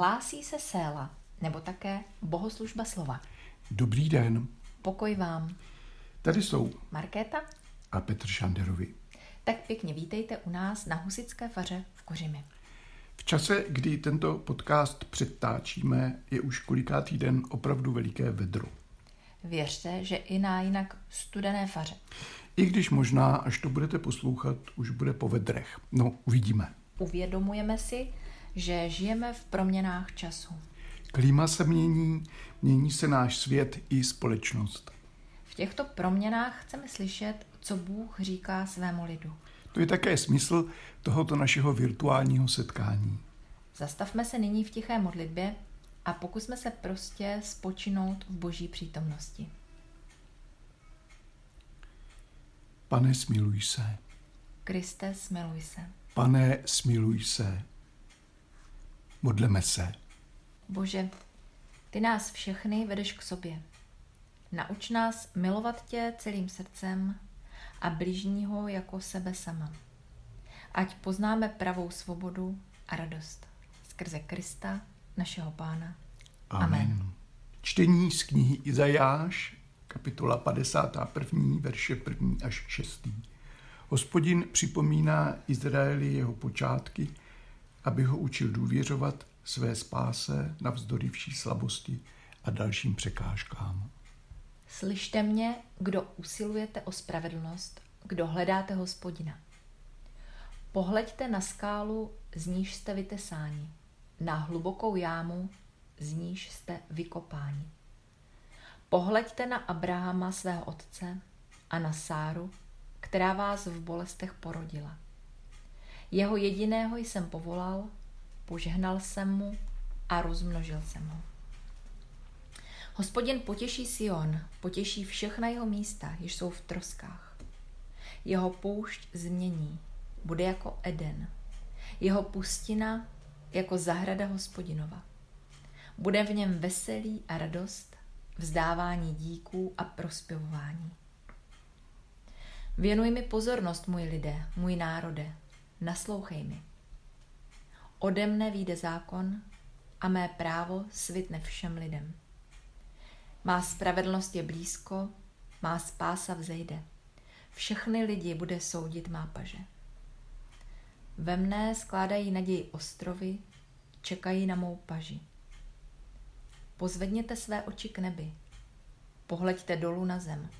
Hlásí se Séla, nebo také bohoslužba slova. Dobrý den, Pokoj vám. tady jsou Markéta, a Petr Šanderovi. tak pěkně vítejte u nás na Husické faře v Kořimi. V čase, kdy tento podcast předtáčíme, je už kolikátý den opravdu veliké vedro. Věřte, že i na jinak studené faře. I když možná, až to budete poslouchat, už bude po vedrech. No, uvidíme. Uvědomujeme si, že žijeme v proměnách času. Klima se mění, mění se náš svět i společnost. V těchto proměnách chceme slyšet, co Bůh říká svému lidu. To je také smysl tohoto našeho virtuálního setkání. Zastavme se nyní v tiché modlitbě a pokusme se prostě spočinout v boží přítomnosti. Pane, smiluj se. Kriste, smiluj se. Pane, smiluj se. Modleme se. Bože, ty nás všechny vedeš k sobě. Nauč nás milovat tě celým srdcem a bližního jako sebe sama. Ať poznáme pravou svobodu a radost skrze Krista, našeho Pána. Amen. Čtení z knihy Izajáš, kapitola 51, verše 1 až 6. Hospodin připomíná Izraeli jeho počátky, aby ho učil důvěřovat své spáse navzdory vší slabosti a dalším překážkám. Slyšte mě, kdo usilujete o spravedlnost, kdo hledáte hospodina. Pohleďte na skálu, z níž jste vytesáni, na hlubokou jámu, z níž jste vykopáni. Pohleďte na Abrahama svého otce a na Sáru, která vás v bolestech porodila. Jeho jediného jsem povolal, požehnal jsem mu a rozmnožil jsem ho. Hospodin potěší Sion, potěší všechna jeho místa, jež jsou v troskách. Jeho poušť změní, bude jako Eden. Jeho pustina jako zahrada hospodinova. Bude v něm veselí a radost, vzdávání díků a prospěvování. Věnuj mi pozornost, můj lidé, můj národe, naslouchej mi. Ode mne výjde zákon a mé právo svitne všem lidem. Má spravedlnost je blízko, má spása vzejde. Všechny lidi bude soudit má paže. Ve mne skládají naději ostrovy, čekají na mou paži. Pozvedněte své oči k nebi, pohleďte dolů na zem.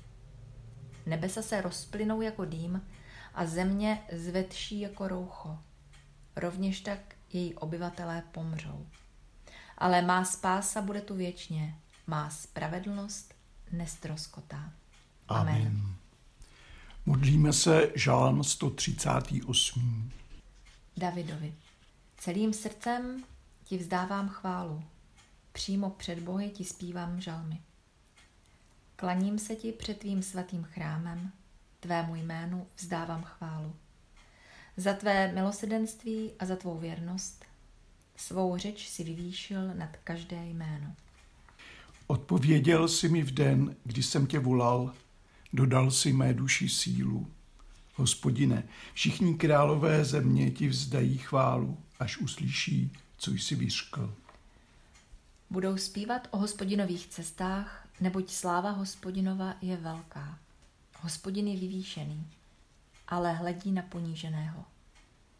Nebesa se rozplynou jako dým a země zvetší jako roucho. Rovněž tak její obyvatelé pomřou. Ale má spása bude tu věčně, má spravedlnost nestroskotá. Amen. Modlíme se žálm 138. Davidovi. Celým srdcem ti vzdávám chválu. Přímo před Bohy ti zpívám žalmy. Klaním se ti před tvým svatým chrámem, tvému jménu vzdávám chválu. Za tvé milosedenství a za tvou věrnost svou řeč si vyvýšil nad každé jméno. Odpověděl jsi mi v den, kdy jsem tě volal, dodal si mé duši sílu. Hospodine, všichni králové země ti vzdají chválu, až uslyší, co jsi vyřkl. Budou zpívat o hospodinových cestách, neboť sláva hospodinova je velká. Hospodin je vyvýšený, ale hledí na poníženého.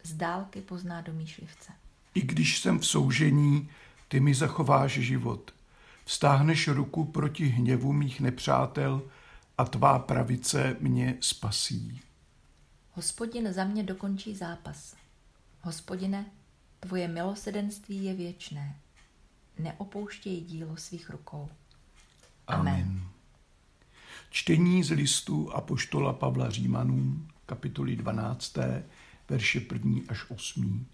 Z dálky pozná domýšlivce. I když jsem v soužení, ty mi zachováš život. Vstáhneš ruku proti hněvu mých nepřátel a tvá pravice mě spasí. Hospodin za mě dokončí zápas. Hospodine, tvoje milosedenství je věčné. Neopouštěj dílo svých rukou. Amen. Amen. Čtení z listu Apoštola Pavla Římanům, kapitoly 12, verše 1 až 8.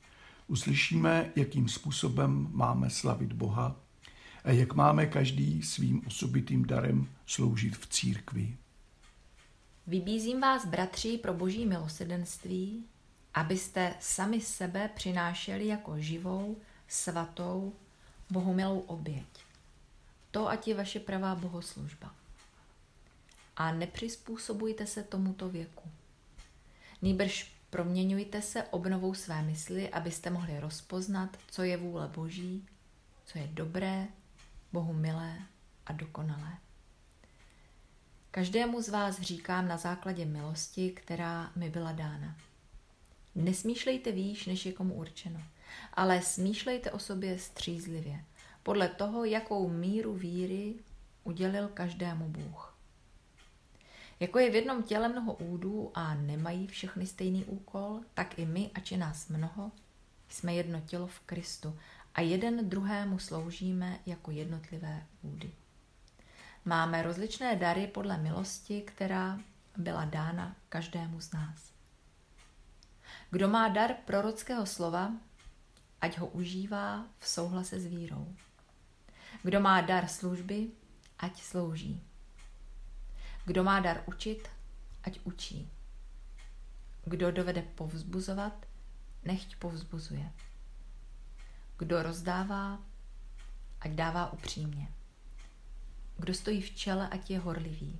Uslyšíme, jakým způsobem máme slavit Boha a jak máme každý svým osobitým darem sloužit v církvi. Vybízím vás, bratři, pro boží milosedenství, abyste sami sebe přinášeli jako živou, svatou, bohumilou oběť. To ať je vaše pravá bohoslužba. A nepřizpůsobujte se tomuto věku. Nýbrž proměňujte se obnovou své mysli, abyste mohli rozpoznat, co je vůle Boží, co je dobré, Bohu milé a dokonalé. Každému z vás říkám na základě milosti, která mi byla dána. Nesmýšlejte výš, než je komu určeno, ale smýšlejte o sobě střízlivě, podle toho, jakou míru víry udělil každému Bůh. Jako je v jednom těle mnoho údů a nemají všechny stejný úkol, tak i my, ač je nás mnoho, jsme jedno tělo v Kristu a jeden druhému sloužíme jako jednotlivé údy. Máme rozličné dary podle milosti, která byla dána každému z nás. Kdo má dar prorockého slova, ať ho užívá v souhlase s vírou. Kdo má dar služby, ať slouží. Kdo má dar učit, ať učí. Kdo dovede povzbuzovat, nechť povzbuzuje. Kdo rozdává, ať dává upřímně. Kdo stojí v čele, ať je horlivý.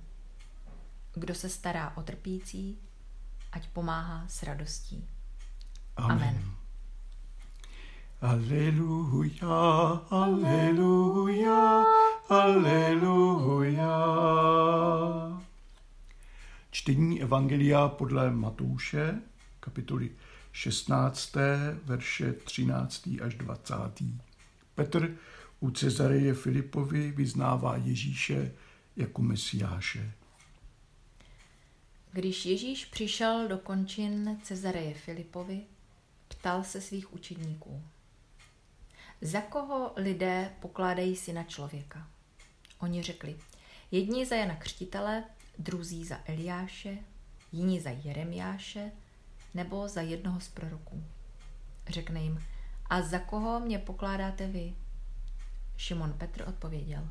Kdo se stará o trpící, ať pomáhá s radostí. Amen. Amen. Aleluja, aleluja, aleluja. Čtení Evangelia podle Matouše, kapitoly 16. verše 13. až 20. Petr u Cezareje Filipovi vyznává Ježíše jako mesiáše. Když Ježíš přišel do končin Cezareje Filipovi, ptal se svých učedníků. Za koho lidé pokládají syna člověka? Oni řekli, jedni za Jana Křtitele, druzí za Eliáše, jiní za Jeremiáše nebo za jednoho z proroků. Řekne jim, a za koho mě pokládáte vy? Šimon Petr odpověděl,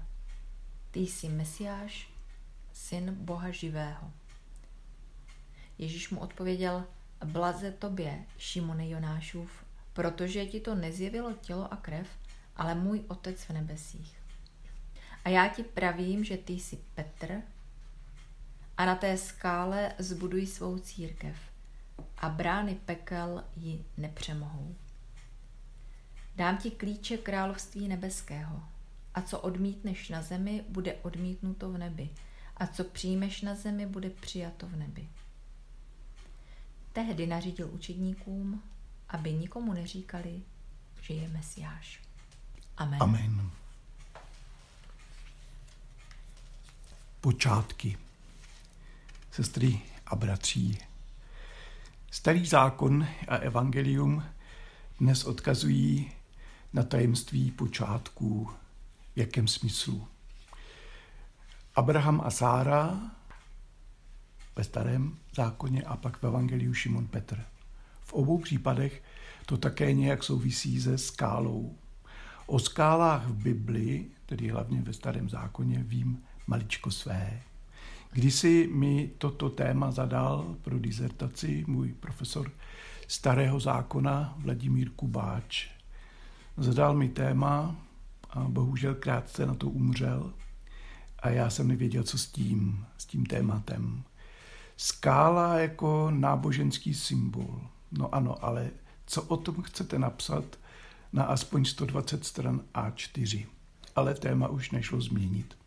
ty jsi Mesiáš, syn Boha živého. Ježíš mu odpověděl, blaze tobě, Šimone Jonášův, protože ti to nezjevilo tělo a krev, ale můj otec v nebesích. A já ti pravím, že ty jsi Petr a na té skále zbuduj svou církev a brány pekel ji nepřemohou. Dám ti klíče království nebeského. A co odmítneš na zemi, bude odmítnuto v nebi. A co přijmeš na zemi, bude přijato v nebi. Tehdy nařídil učedníkům, aby nikomu neříkali, že je Mesiáš. Amen. Amen. Počátky. Sestry a bratří. Starý zákon a evangelium dnes odkazují na tajemství počátků. V jakém smyslu? Abraham a Sára ve starém zákoně a pak v Evangeliu Šimon Petr. V obou případech to také nějak souvisí se skálou. O skálách v Bibli, tedy hlavně ve starém zákoně, vím maličko své. Kdysi mi toto téma zadal pro dizertaci můj profesor starého zákona Vladimír Kubáč. Zadal mi téma a bohužel krátce na to umřel a já jsem nevěděl, co s tím, s tím tématem. Skála jako náboženský symbol. No ano, ale co o tom chcete napsat na aspoň 120 stran A4? Ale téma už nešlo změnit.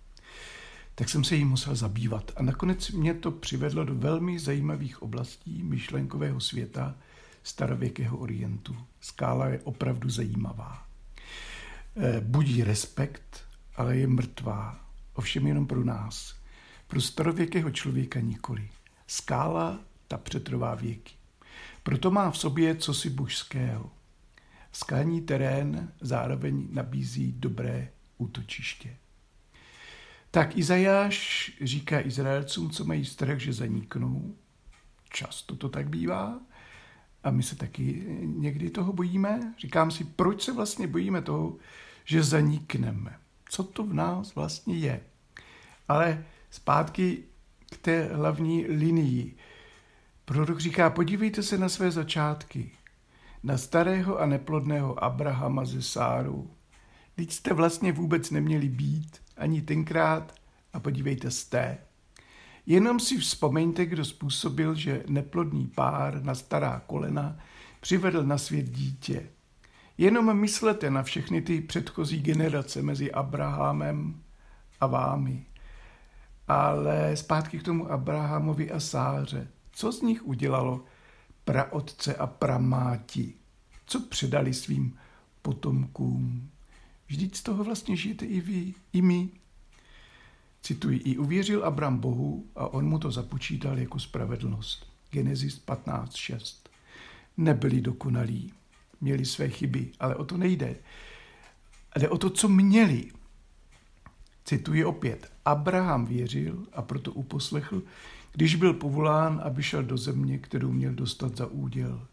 Tak jsem se jí musel zabývat a nakonec mě to přivedlo do velmi zajímavých oblastí myšlenkového světa starověkého orientu. Skála je opravdu zajímavá. Eh, budí respekt, ale je mrtvá. Ovšem jenom pro nás. Pro starověkého člověka nikoli. Skála ta přetrvá věky. Proto má v sobě cosi božského. Skální terén zároveň nabízí dobré útočiště. Tak Izajáš říká Izraelcům, co mají strach, že zaniknou. Často to tak bývá. A my se taky někdy toho bojíme. Říkám si, proč se vlastně bojíme toho, že zanikneme? Co to v nás vlastně je? Ale zpátky k té hlavní linii. Prorok říká, podívejte se na své začátky. Na starého a neplodného Abrahama ze Sáru. Teď jste vlastně vůbec neměli být, ani tenkrát, a podívejte jste. Jenom si vzpomeňte, kdo způsobil, že neplodný pár na stará kolena přivedl na svět dítě. Jenom myslete na všechny ty předchozí generace mezi Abrahamem a vámi. Ale zpátky k tomu Abrahamovi a Sáře. Co z nich udělalo praotce a pramáti? Co předali svým potomkům? Vždyť z toho vlastně žijete i vy, i my. Cituji, i uvěřil Abram Bohu a on mu to započítal jako spravedlnost. Genesis 15.6. Nebyli dokonalí, měli své chyby, ale o to nejde. Jde o to, co měli. Cituji opět. Abraham věřil a proto uposlechl, když byl povolán, aby šel do země, kterou měl dostat za úděl.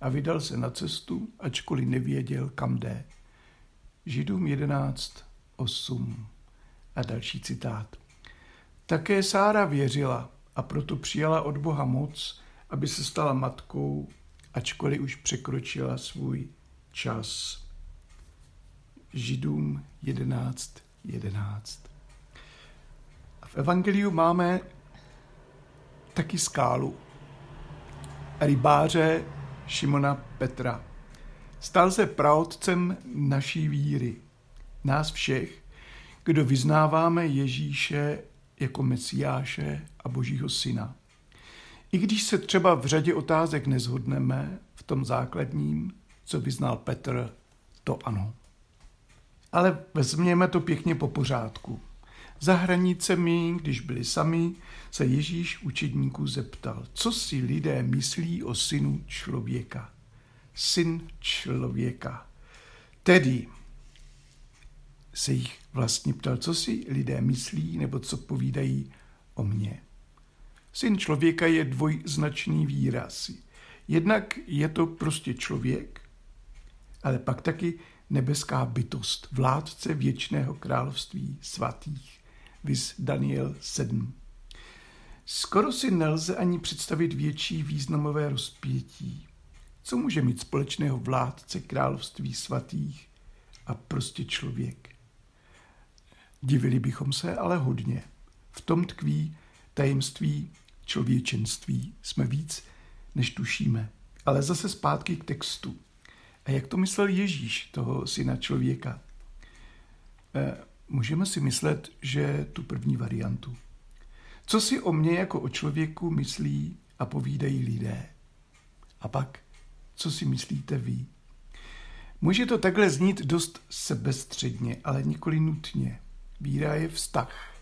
A vydal se na cestu, ačkoliv nevěděl, kam jde. Židům 11, 8. A další citát. Také Sára věřila a proto přijala od Boha moc, aby se stala matkou, ačkoliv už překročila svůj čas. Židům 11, 11. A v Evangeliu máme taky skálu. Rybáře Šimona Petra. Stal se praotcem naší víry, nás všech, kdo vyznáváme Ježíše jako Mesiáše a Božího Syna. I když se třeba v řadě otázek nezhodneme, v tom základním, co vyznal Petr, to ano. Ale vezměme to pěkně po pořádku. Za hranicemi, když byli sami, se Ježíš učedníků zeptal, co si lidé myslí o synu člověka. Syn člověka. Tedy se jich vlastně ptal, co si lidé myslí nebo co povídají o mně. Syn člověka je dvojznačný výraz. Jednak je to prostě člověk, ale pak taky nebeská bytost, vládce věčného království svatých. Vys Daniel 7. Skoro si nelze ani představit větší významové rozpětí. Co může mít společného vládce království svatých a prostě člověk? Divili bychom se ale hodně. V tom tkví tajemství člověčenství. Jsme víc, než tušíme. Ale zase zpátky k textu. A jak to myslel Ježíš, toho syna člověka? E, můžeme si myslet, že tu první variantu. Co si o mně jako o člověku myslí a povídají lidé? A pak, co si myslíte vy? Může to takhle znít dost sebestředně, ale nikoli nutně. Víra je vztah.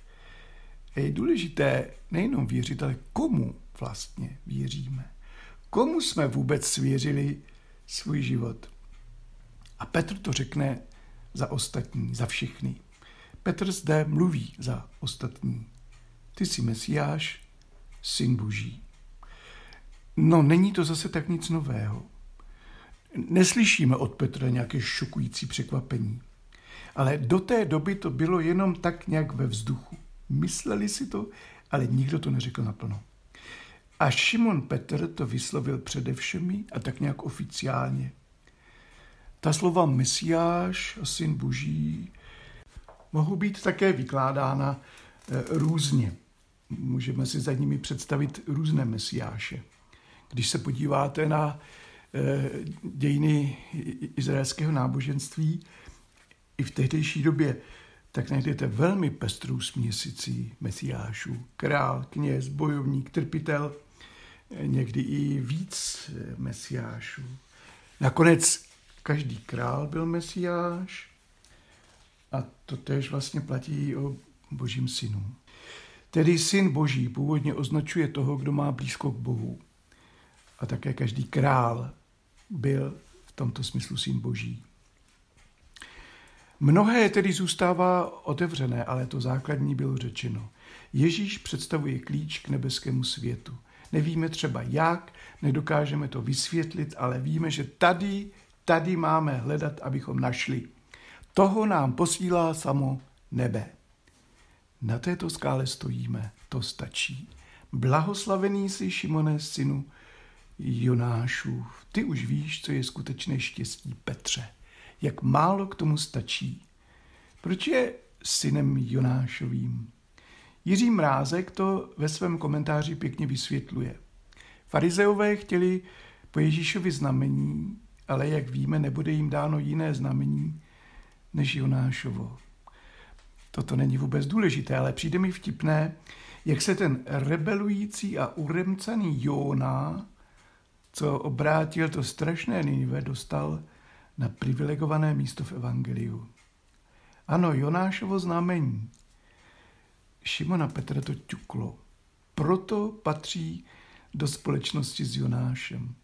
Je důležité nejenom věřit, ale komu vlastně věříme. Komu jsme vůbec svěřili svůj život. A Petr to řekne za ostatní, za všechny. Petr zde mluví za ostatní. Ty jsi Mesiáš, syn Boží. No, není to zase tak nic nového. Neslyšíme od Petra nějaké šokující překvapení. Ale do té doby to bylo jenom tak nějak ve vzduchu. Mysleli si to, ale nikdo to neřekl naplno. A Šimon Petr to vyslovil především a tak nějak oficiálně. Ta slova Mesiáš a syn Boží mohou být také vykládána eh, různě. Můžeme si za nimi představit různé mesiáše. Když se podíváte na dějiny izraelského náboženství, i v tehdejší době, tak najdete velmi pestrou směsicí mesiášů. Král, kněz, bojovník, trpitel, někdy i víc mesiášů. Nakonec každý král byl mesiáš a to tež vlastně platí o božím synu. Tedy syn boží původně označuje toho, kdo má blízko k Bohu. A také každý král byl v tomto smyslu syn boží. Mnohé tedy zůstává otevřené, ale to základní bylo řečeno. Ježíš představuje klíč k nebeskému světu. Nevíme třeba jak, nedokážeme to vysvětlit, ale víme, že tady, tady máme hledat, abychom našli. Toho nám posílá samo nebe. Na této skále stojíme, to stačí. Blahoslavený jsi, Šimone, synu Jonášu, ty už víš, co je skutečné štěstí Petře jak málo k tomu stačí. Proč je synem Jonášovým? Jiří Mrázek to ve svém komentáři pěkně vysvětluje. Farizeové chtěli po Ježíšovi znamení ale jak víme, nebude jim dáno jiné znamení než Jonášovo. Toto není vůbec důležité, ale přijde mi vtipné, jak se ten rebelující a uremcaný Jóna, co obrátil to strašné Ninive, dostal na privilegované místo v Evangeliu. Ano, Jonášovo znamení. Šimona Petra to ťuklo. Proto patří do společnosti s Jonášem.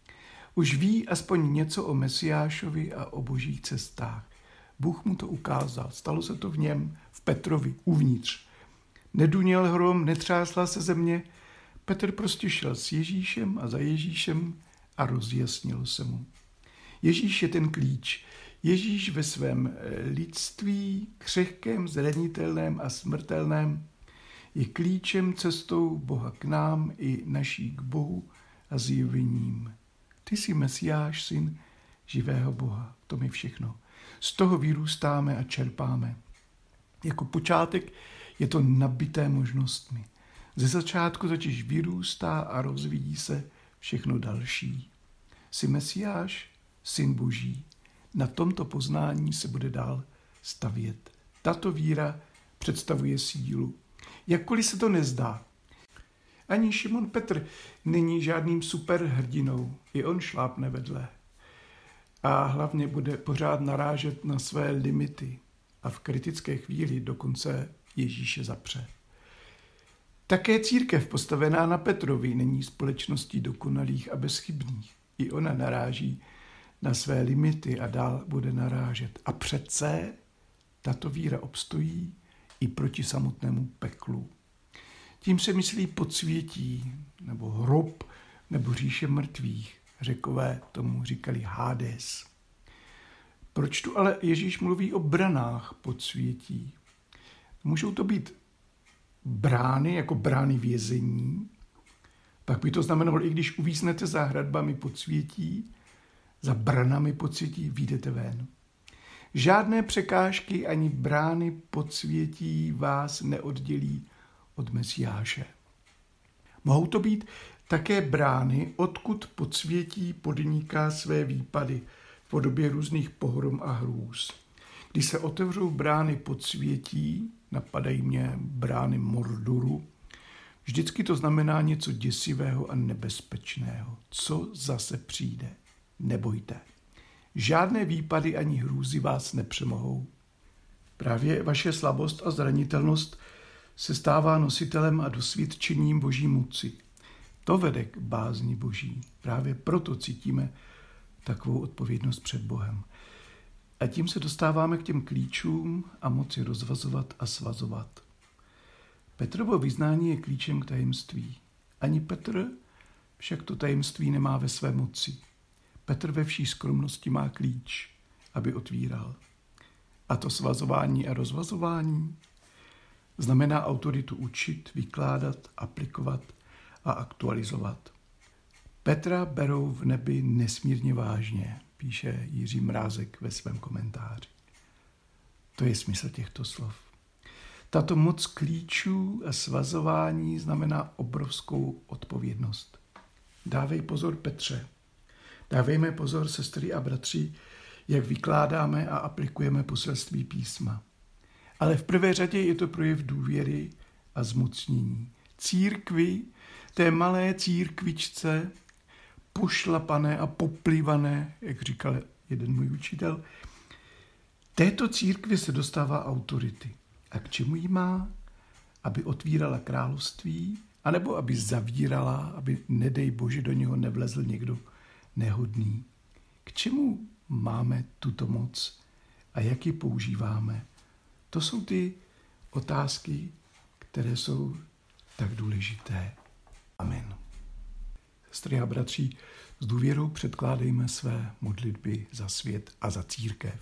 Už ví aspoň něco o Mesiášovi a o božích cestách. Bůh mu to ukázal. Stalo se to v něm, v Petrovi, uvnitř. Neduněl hrom, netřásla se země. Petr prostě šel s Ježíšem a za Ježíšem a rozjasnilo se mu. Ježíš je ten klíč. Ježíš ve svém eh, lidství, křehkém, zranitelném a smrtelném, je klíčem cestou Boha k nám i naší k Bohu a zjevením. Ty jsi Mesiáš, syn živého Boha. To mi všechno. Z toho vyrůstáme a čerpáme. Jako počátek je to nabité možnostmi. Ze začátku totiž vyrůstá a rozvíjí se všechno další. Jsi Mesiáš, syn Boží. Na tomto poznání se bude dál stavět. Tato víra představuje sílu. Jakkoliv se to nezdá. Ani Šimon Petr není žádným superhrdinou. I on šlápne vedle. A hlavně bude pořád narážet na své limity. A v kritické chvíli dokonce Ježíše zapře. Také církev postavená na Petrovi není společností dokonalých a bezchybných. I ona naráží na své limity a dál bude narážet. A přece tato víra obstojí i proti samotnému peklu. Tím se myslí podsvětí, nebo hrob, nebo říše mrtvých. Řekové tomu říkali Hades. Proč tu ale Ježíš mluví o branách podsvětí? Můžou to být brány, jako brány vězení, pak by to znamenalo, i když uvíznete za hradbami podsvětí, za branami podsvětí, výjdete ven. Žádné překážky ani brány podsvětí vás neoddělí od Mesiáše. Mohou to být také brány, odkud podsvětí podniká své výpady v podobě různých pohrom a hrůz. Když se otevřou brány podsvětí, napadají mě brány Mordoru, vždycky to znamená něco děsivého a nebezpečného. Co zase přijde? Nebojte. Žádné výpady ani hrůzy vás nepřemohou. Právě vaše slabost a zranitelnost se stává nositelem a dosvědčením boží moci. To vede k bázni boží. Právě proto cítíme takovou odpovědnost před Bohem. A tím se dostáváme k těm klíčům a moci rozvazovat a svazovat. Petrovo vyznání je klíčem k tajemství. Ani Petr však to tajemství nemá ve své moci. Petr ve vší skromnosti má klíč, aby otvíral. A to svazování a rozvazování znamená autoritu učit, vykládat, aplikovat a aktualizovat. Petra berou v nebi nesmírně vážně, píše Jiří Mrázek ve svém komentáři. To je smysl těchto slov. Tato moc klíčů a svazování znamená obrovskou odpovědnost. Dávej pozor Petře, Dávejme pozor, sestry a bratři, jak vykládáme a aplikujeme poselství písma. Ale v prvé řadě je to projev důvěry a zmocnění. Církvi, té malé církvičce, pošlapané a poplivané, jak říkal jeden můj učitel, této církvi se dostává autority. A k čemu jí má? Aby otvírala království, anebo aby zavírala, aby, nedej Bože, do něho nevlezl někdo nehodný. K čemu máme tuto moc a jak ji používáme? To jsou ty otázky, které jsou tak důležité. Amen. Sestry a bratři, s důvěrou předkládejme své modlitby za svět a za církev.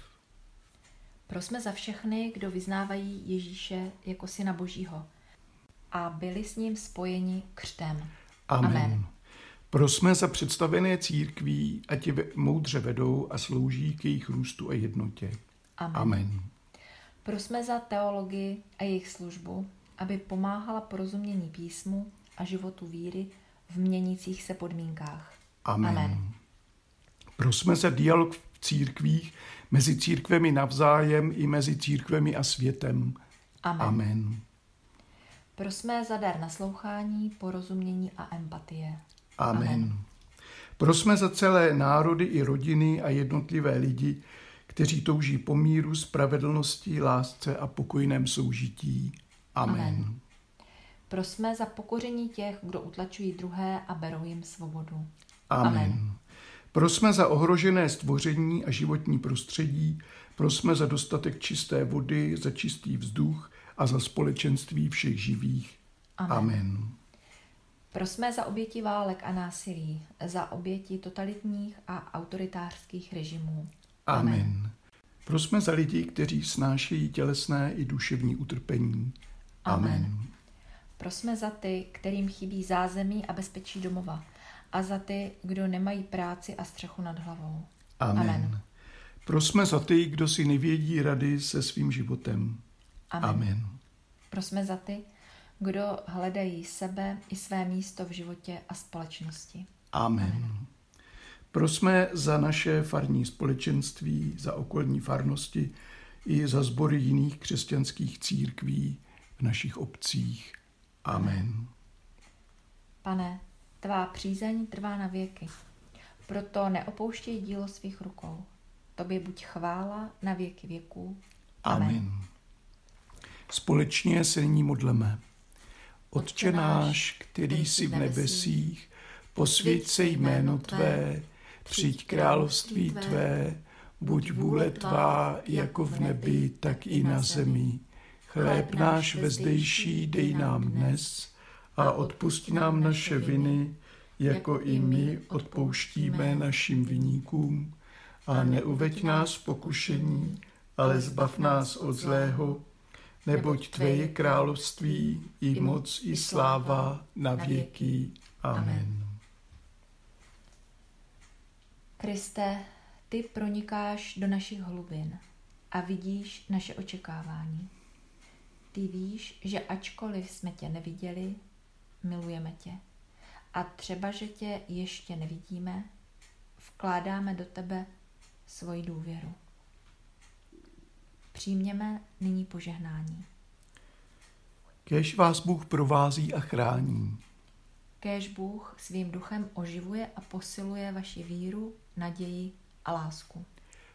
Prosme za všechny, kdo vyznávají Ježíše jako syna Božího a byli s ním spojeni křtem. Amen. Amen. Prosme za představené církví, ať je moudře vedou a slouží k jejich růstu a jednotě. Amen. Amen. Prosme za teologii a jejich službu, aby pomáhala porozumění písmu a životu víry v měnících se podmínkách. Amen. Amen. Prosme za dialog v církvích, mezi církvemi navzájem i mezi církvemi a světem. Amen. Amen. Prosme za dar naslouchání, porozumění a empatie. Amen. Amen. Prosme za celé národy i rodiny a jednotlivé lidi, kteří touží po míru, spravedlnosti, lásce a pokojném soužití. Amen. Amen. Prosme za pokoření těch, kdo utlačují druhé a berou jim svobodu. Amen. Amen. Prosme za ohrožené stvoření a životní prostředí, prosme za dostatek čisté vody, za čistý vzduch a za společenství všech živých. Amen. Amen. Prosme za oběti válek a násilí, za oběti totalitních a autoritářských režimů. Amen. Prosme za lidi, kteří snášejí tělesné i duševní utrpení. Amen. Amen. Prosme za ty, kterým chybí zázemí a bezpečí domova, a za ty, kdo nemají práci a střechu nad hlavou. Amen. Amen. Prosme za ty, kdo si nevědí rady se svým životem. Amen. Amen. Prosme za ty, kdo hledají sebe i své místo v životě a společnosti. Amen. Prosme za naše farní společenství, za okolní farnosti i za sbory jiných křesťanských církví v našich obcích. Amen. Pane, tvá přízeň trvá na věky, proto neopouštěj dílo svých rukou. Tobě buď chvála na věky věků. Amen. Společně se nyní modleme. Otče náš, který jsi v nebesích, posvěď se jméno Tvé, přijď království Tvé, buď vůle Tvá jako v nebi, tak i na zemi. Chléb náš vezdejší dej nám dnes a odpust nám naše viny, jako i my odpouštíme našim viníkům. A neuveď nás v pokušení, ale zbav nás od zlého, neboť Tvé je království, i moc, i sláva na věky. Amen. Kriste, ty pronikáš do našich hlubin a vidíš naše očekávání. Ty víš, že ačkoliv jsme tě neviděli, milujeme tě. A třeba, že tě ještě nevidíme, vkládáme do tebe svoji důvěru. Přijměme nyní požehnání. Kež vás Bůh provází a chrání. Kéž Bůh svým duchem oživuje a posiluje vaši víru, naději a lásku.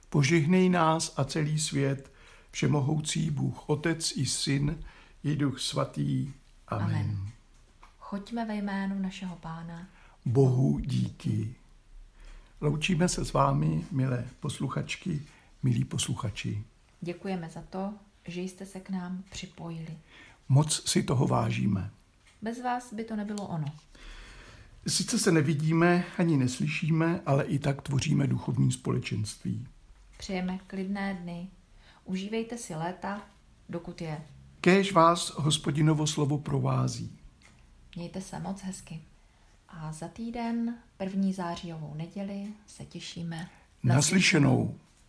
Požehnej nás a celý svět, všemohoucí Bůh, Otec i Syn, i Duch Svatý. Amen. Amen. Choďme ve jménu našeho Pána. Bohu díky. Loučíme se s vámi, milé posluchačky, milí posluchači. Děkujeme za to, že jste se k nám připojili. Moc si toho vážíme. Bez vás by to nebylo ono. Sice se nevidíme ani neslyšíme, ale i tak tvoříme duchovní společenství. Přejeme klidné dny. Užívejte si léta, dokud je. Kéž vás hospodinovo slovo provází. Mějte se moc hezky. A za týden, první zářijovou neděli, se těšíme Naslyšenou.